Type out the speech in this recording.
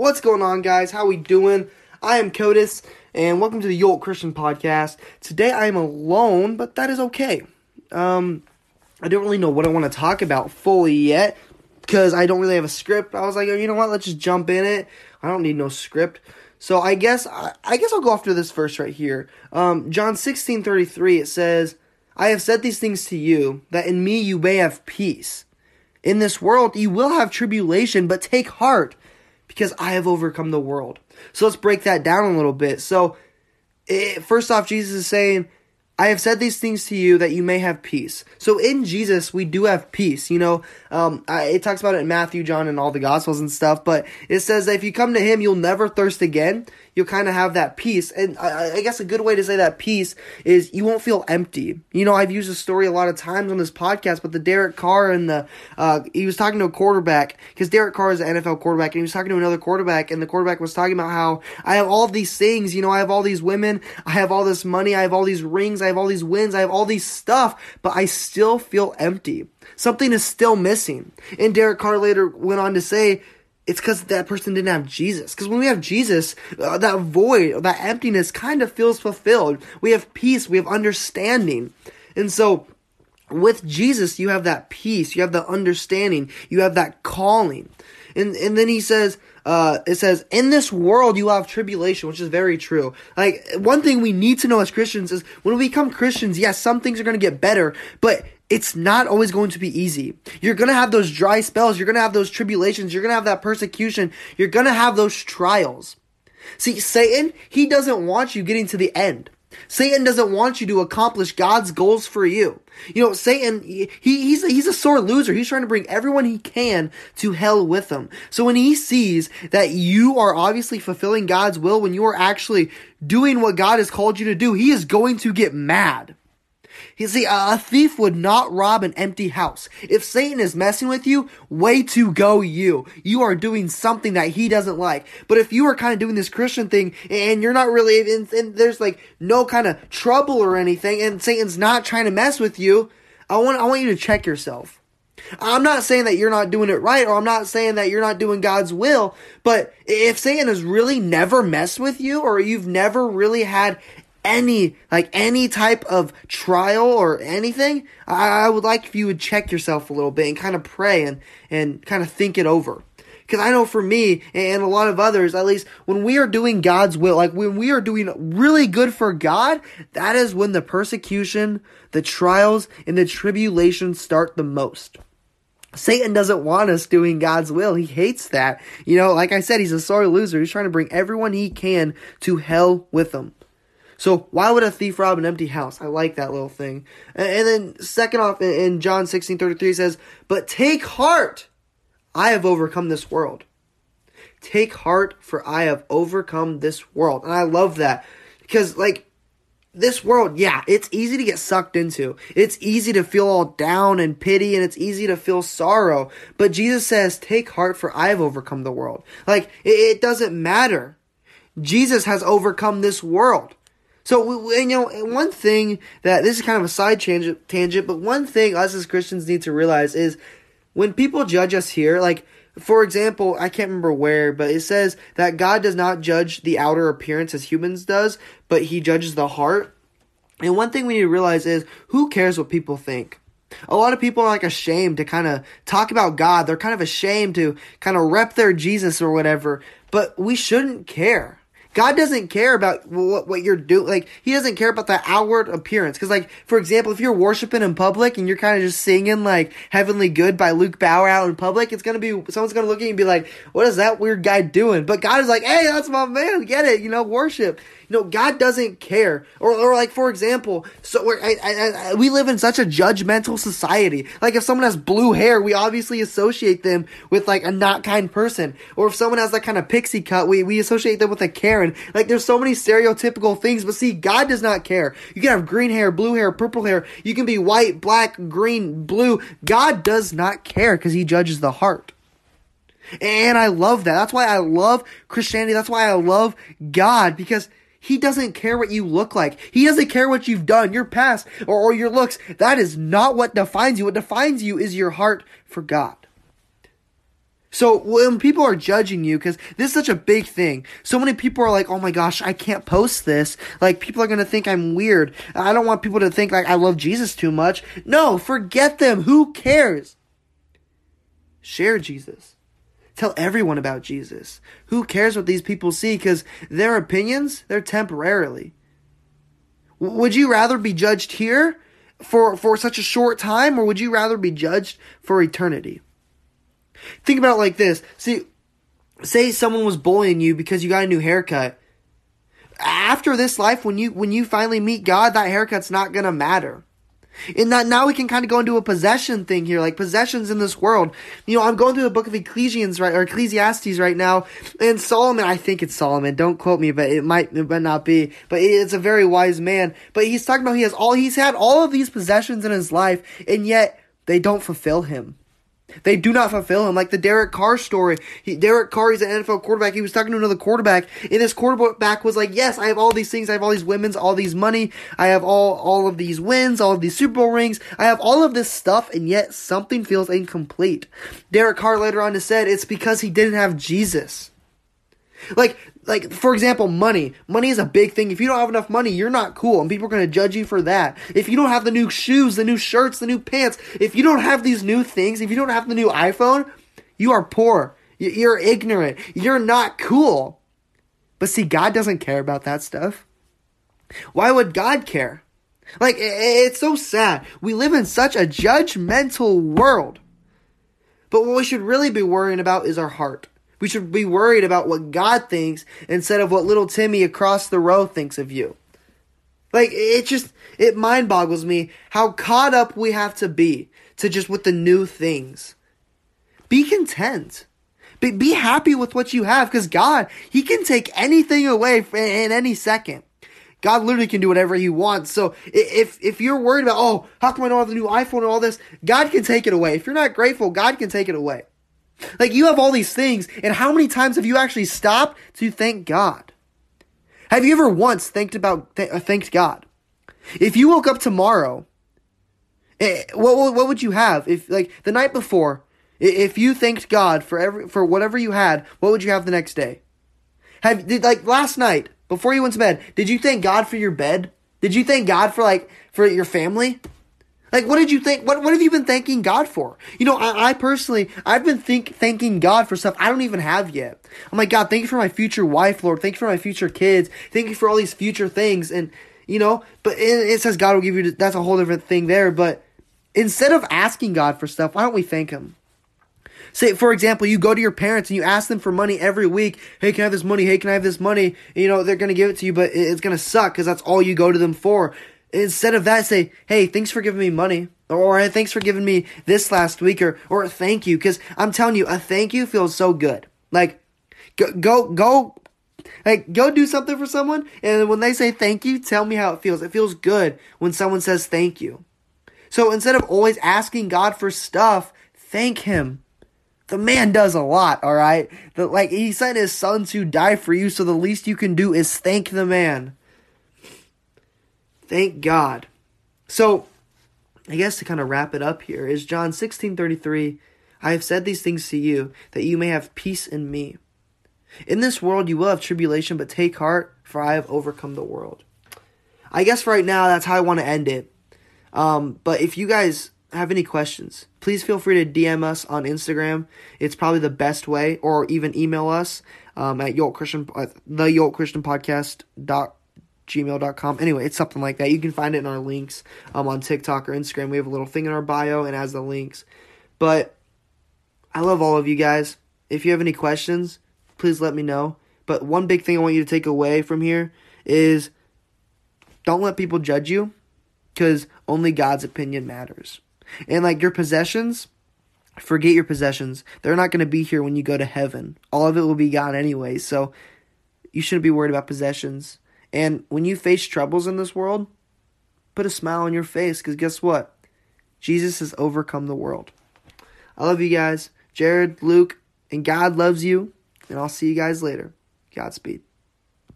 What's going on, guys? How we doing? I am Codis, and welcome to the Yolt Christian Podcast. Today I am alone, but that is okay. Um, I don't really know what I want to talk about fully yet because I don't really have a script. I was like, oh, you know what? Let's just jump in it. I don't need no script. So I guess I, I guess I'll go after this verse right here. Um, John sixteen thirty three. It says, "I have said these things to you, that in me you may have peace. In this world you will have tribulation, but take heart." Because I have overcome the world. So let's break that down a little bit. So, it, first off, Jesus is saying, I have said these things to you that you may have peace. So in Jesus, we do have peace. You know, um, I, it talks about it in Matthew, John, and all the Gospels and stuff. But it says that if you come to Him, you'll never thirst again. You'll kind of have that peace. And I, I, guess a good way to say that peace is you won't feel empty. You know, I've used this story a lot of times on this podcast, but the Derek Carr and the uh, he was talking to a quarterback because Derek Carr is an NFL quarterback, and he was talking to another quarterback, and the quarterback was talking about how I have all these things. You know, I have all these women, I have all this money, I have all these rings, I have all these wins, I have all these stuff, but I still feel empty. Something is still missing. And Derek Carr later went on to say, it's because that person didn't have Jesus. Because when we have Jesus, uh, that void, that emptiness kind of feels fulfilled. We have peace, we have understanding. And so, with Jesus, you have that peace, you have the understanding, you have that calling. And, and then he says, uh, it says, in this world you have tribulation, which is very true. Like, one thing we need to know as Christians is when we become Christians, yes, some things are going to get better, but it's not always going to be easy. You're going to have those dry spells. You're going to have those tribulations. You're going to have that persecution. You're going to have those trials. See, Satan, he doesn't want you getting to the end. Satan doesn't want you to accomplish God's goals for you. You know, Satan, he, he's, a, he's a sore loser. He's trying to bring everyone he can to hell with him. So when he sees that you are obviously fulfilling God's will, when you are actually doing what God has called you to do, he is going to get mad. You see, a thief would not rob an empty house. If Satan is messing with you, way to go you. You are doing something that he doesn't like. But if you are kind of doing this Christian thing and you're not really, and, and there's like no kind of trouble or anything and Satan's not trying to mess with you, I want, I want you to check yourself. I'm not saying that you're not doing it right, or I'm not saying that you're not doing God's will, but if Satan has really never messed with you, or you've never really had any like any type of trial or anything, I, I would like if you would check yourself a little bit and kind of pray and and kind of think it over. Because I know for me and a lot of others, at least when we are doing God's will, like when we are doing really good for God, that is when the persecution, the trials, and the tribulations start the most. Satan doesn't want us doing God's will. He hates that. You know, like I said, he's a sorry loser. He's trying to bring everyone he can to hell with him. So why would a thief rob an empty house? I like that little thing. And, then second off, in John sixteen thirty three says, "But take heart, I have overcome this world." Take heart, for I have overcome this world. And I love that because, like, this world, yeah, it's easy to get sucked into. It's easy to feel all down and pity, and it's easy to feel sorrow. But Jesus says, Take heart, for I have overcome the world. Like, it, it doesn't matter. Jesus has overcome this world. So, you know, one thing that this is kind of a side tangent, tangent, but one thing us as Christians need to realize is when people judge us here, like, for example, I can't remember where, but it says that God does not judge the outer appearance as humans does, but he judges the heart. And one thing we need to realize is who cares what people think? A lot of people are like ashamed to kind of talk about God. They're kind of ashamed to kind of rep their Jesus or whatever, but we shouldn't care. God doesn't care about what, what you're doing. Like, He doesn't care about the outward appearance. Cause like, for example, if you're worshiping in public and you're kind of just singing like Heavenly Good by Luke Bauer out in public, it's gonna be, someone's gonna look at you and be like, what is that weird guy doing? But God is like, hey, that's my man. Get it. You know, worship. You know, God doesn't care. Or, or like, for example, so I, I, I, we live in such a judgmental society. Like, if someone has blue hair, we obviously associate them with like a not kind person. Or if someone has that kind of pixie cut, we, we associate them with a Karen. Like, there's so many stereotypical things, but see, God does not care. You can have green hair, blue hair, purple hair. You can be white, black, green, blue. God does not care because he judges the heart. And I love that. That's why I love Christianity. That's why I love God because he doesn't care what you look like. He doesn't care what you've done, your past, or, or your looks. That is not what defines you. What defines you is your heart for God. So when people are judging you, because this is such a big thing, so many people are like, "Oh my gosh, I can't post this." Like people are gonna think I'm weird. I don't want people to think like I love Jesus too much. No, forget them. Who cares? Share Jesus. Tell everyone about Jesus. Who cares what these people see? Because their opinions, they're temporarily. Would you rather be judged here for for such a short time, or would you rather be judged for eternity? Think about it like this. See, say someone was bullying you because you got a new haircut. After this life, when you when you finally meet God, that haircut's not gonna matter. And that now we can kind of go into a possession thing here, like possessions in this world. You know, I'm going through the book of Ecclesiastes right or Ecclesiastes right now, and Solomon, I think it's Solomon, don't quote me, but it might it might not be. But it's a very wise man. But he's talking about he has all he's had all of these possessions in his life, and yet they don't fulfill him. They do not fulfill him. Like the Derek Carr story. He, Derek Carr, he's an NFL quarterback. He was talking to another quarterback, and this quarterback was like, "Yes, I have all these things. I have all these women's, all these money. I have all all of these wins, all of these Super Bowl rings. I have all of this stuff, and yet something feels incomplete." Derek Carr later on has said it's because he didn't have Jesus. Like like for example money. Money is a big thing. If you don't have enough money you're not cool and people are going to judge you for that. If you don't have the new shoes the new shirts the new pants if you don't have these new things if you don't have the new iphone you are poor. You're ignorant. You're not cool. But see god doesn't care about that stuff. Why would god care? Like it's so sad. We live in such a judgmental world. But what we should really be worrying about is our heart we should be worried about what God thinks instead of what little Timmy across the row thinks of you. Like, it just, it mind boggles me how caught up we have to be to just with the new things. Be content. Be, be happy with what you have because God, He can take anything away in any second. God literally can do whatever He wants. So if if you're worried about, oh, how come I don't have the new iPhone and all this, God can take it away. If you're not grateful, God can take it away. Like you have all these things, and how many times have you actually stopped to thank God? Have you ever once thanked about th- uh, thanked God? If you woke up tomorrow, eh, what what would you have if like the night before? If you thanked God for every for whatever you had, what would you have the next day? Have did like last night before you went to bed? Did you thank God for your bed? Did you thank God for like for your family? Like, what did you think? What, what have you been thanking God for? You know, I, I personally, I've been think, thanking God for stuff I don't even have yet. I'm like, God, thank you for my future wife, Lord. Thank you for my future kids. Thank you for all these future things. And, you know, but it, says God will give you, that's a whole different thing there. But instead of asking God for stuff, why don't we thank Him? Say, for example, you go to your parents and you ask them for money every week. Hey, can I have this money? Hey, can I have this money? You know, they're going to give it to you, but it's going to suck because that's all you go to them for. Instead of that, say, hey, thanks for giving me money. Or, thanks for giving me this last week. Or, or thank you. Because I'm telling you, a thank you feels so good. Like, go, go, go, like, go do something for someone. And when they say thank you, tell me how it feels. It feels good when someone says thank you. So instead of always asking God for stuff, thank Him. The man does a lot, alright? Like, he sent his son to die for you, so the least you can do is thank the man. Thank God. So, I guess to kind of wrap it up here is John 16:33, I have said these things to you that you may have peace in me. In this world you will have tribulation, but take heart, for I have overcome the world. I guess right now that's how I want to end it. Um, but if you guys have any questions, please feel free to DM us on Instagram. It's probably the best way, or even email us um, at Yolt Christian, uh, the Yolt Christian Podcast dot gmail.com. Anyway, it's something like that. You can find it in our links um, on TikTok or Instagram. We have a little thing in our bio and has the links. But I love all of you guys. If you have any questions, please let me know. But one big thing I want you to take away from here is don't let people judge you because only God's opinion matters. And like your possessions, forget your possessions. They're not going to be here when you go to heaven. All of it will be gone anyway. So you shouldn't be worried about possessions. And when you face troubles in this world, put a smile on your face because guess what? Jesus has overcome the world. I love you guys. Jared, Luke, and God loves you. And I'll see you guys later. Godspeed.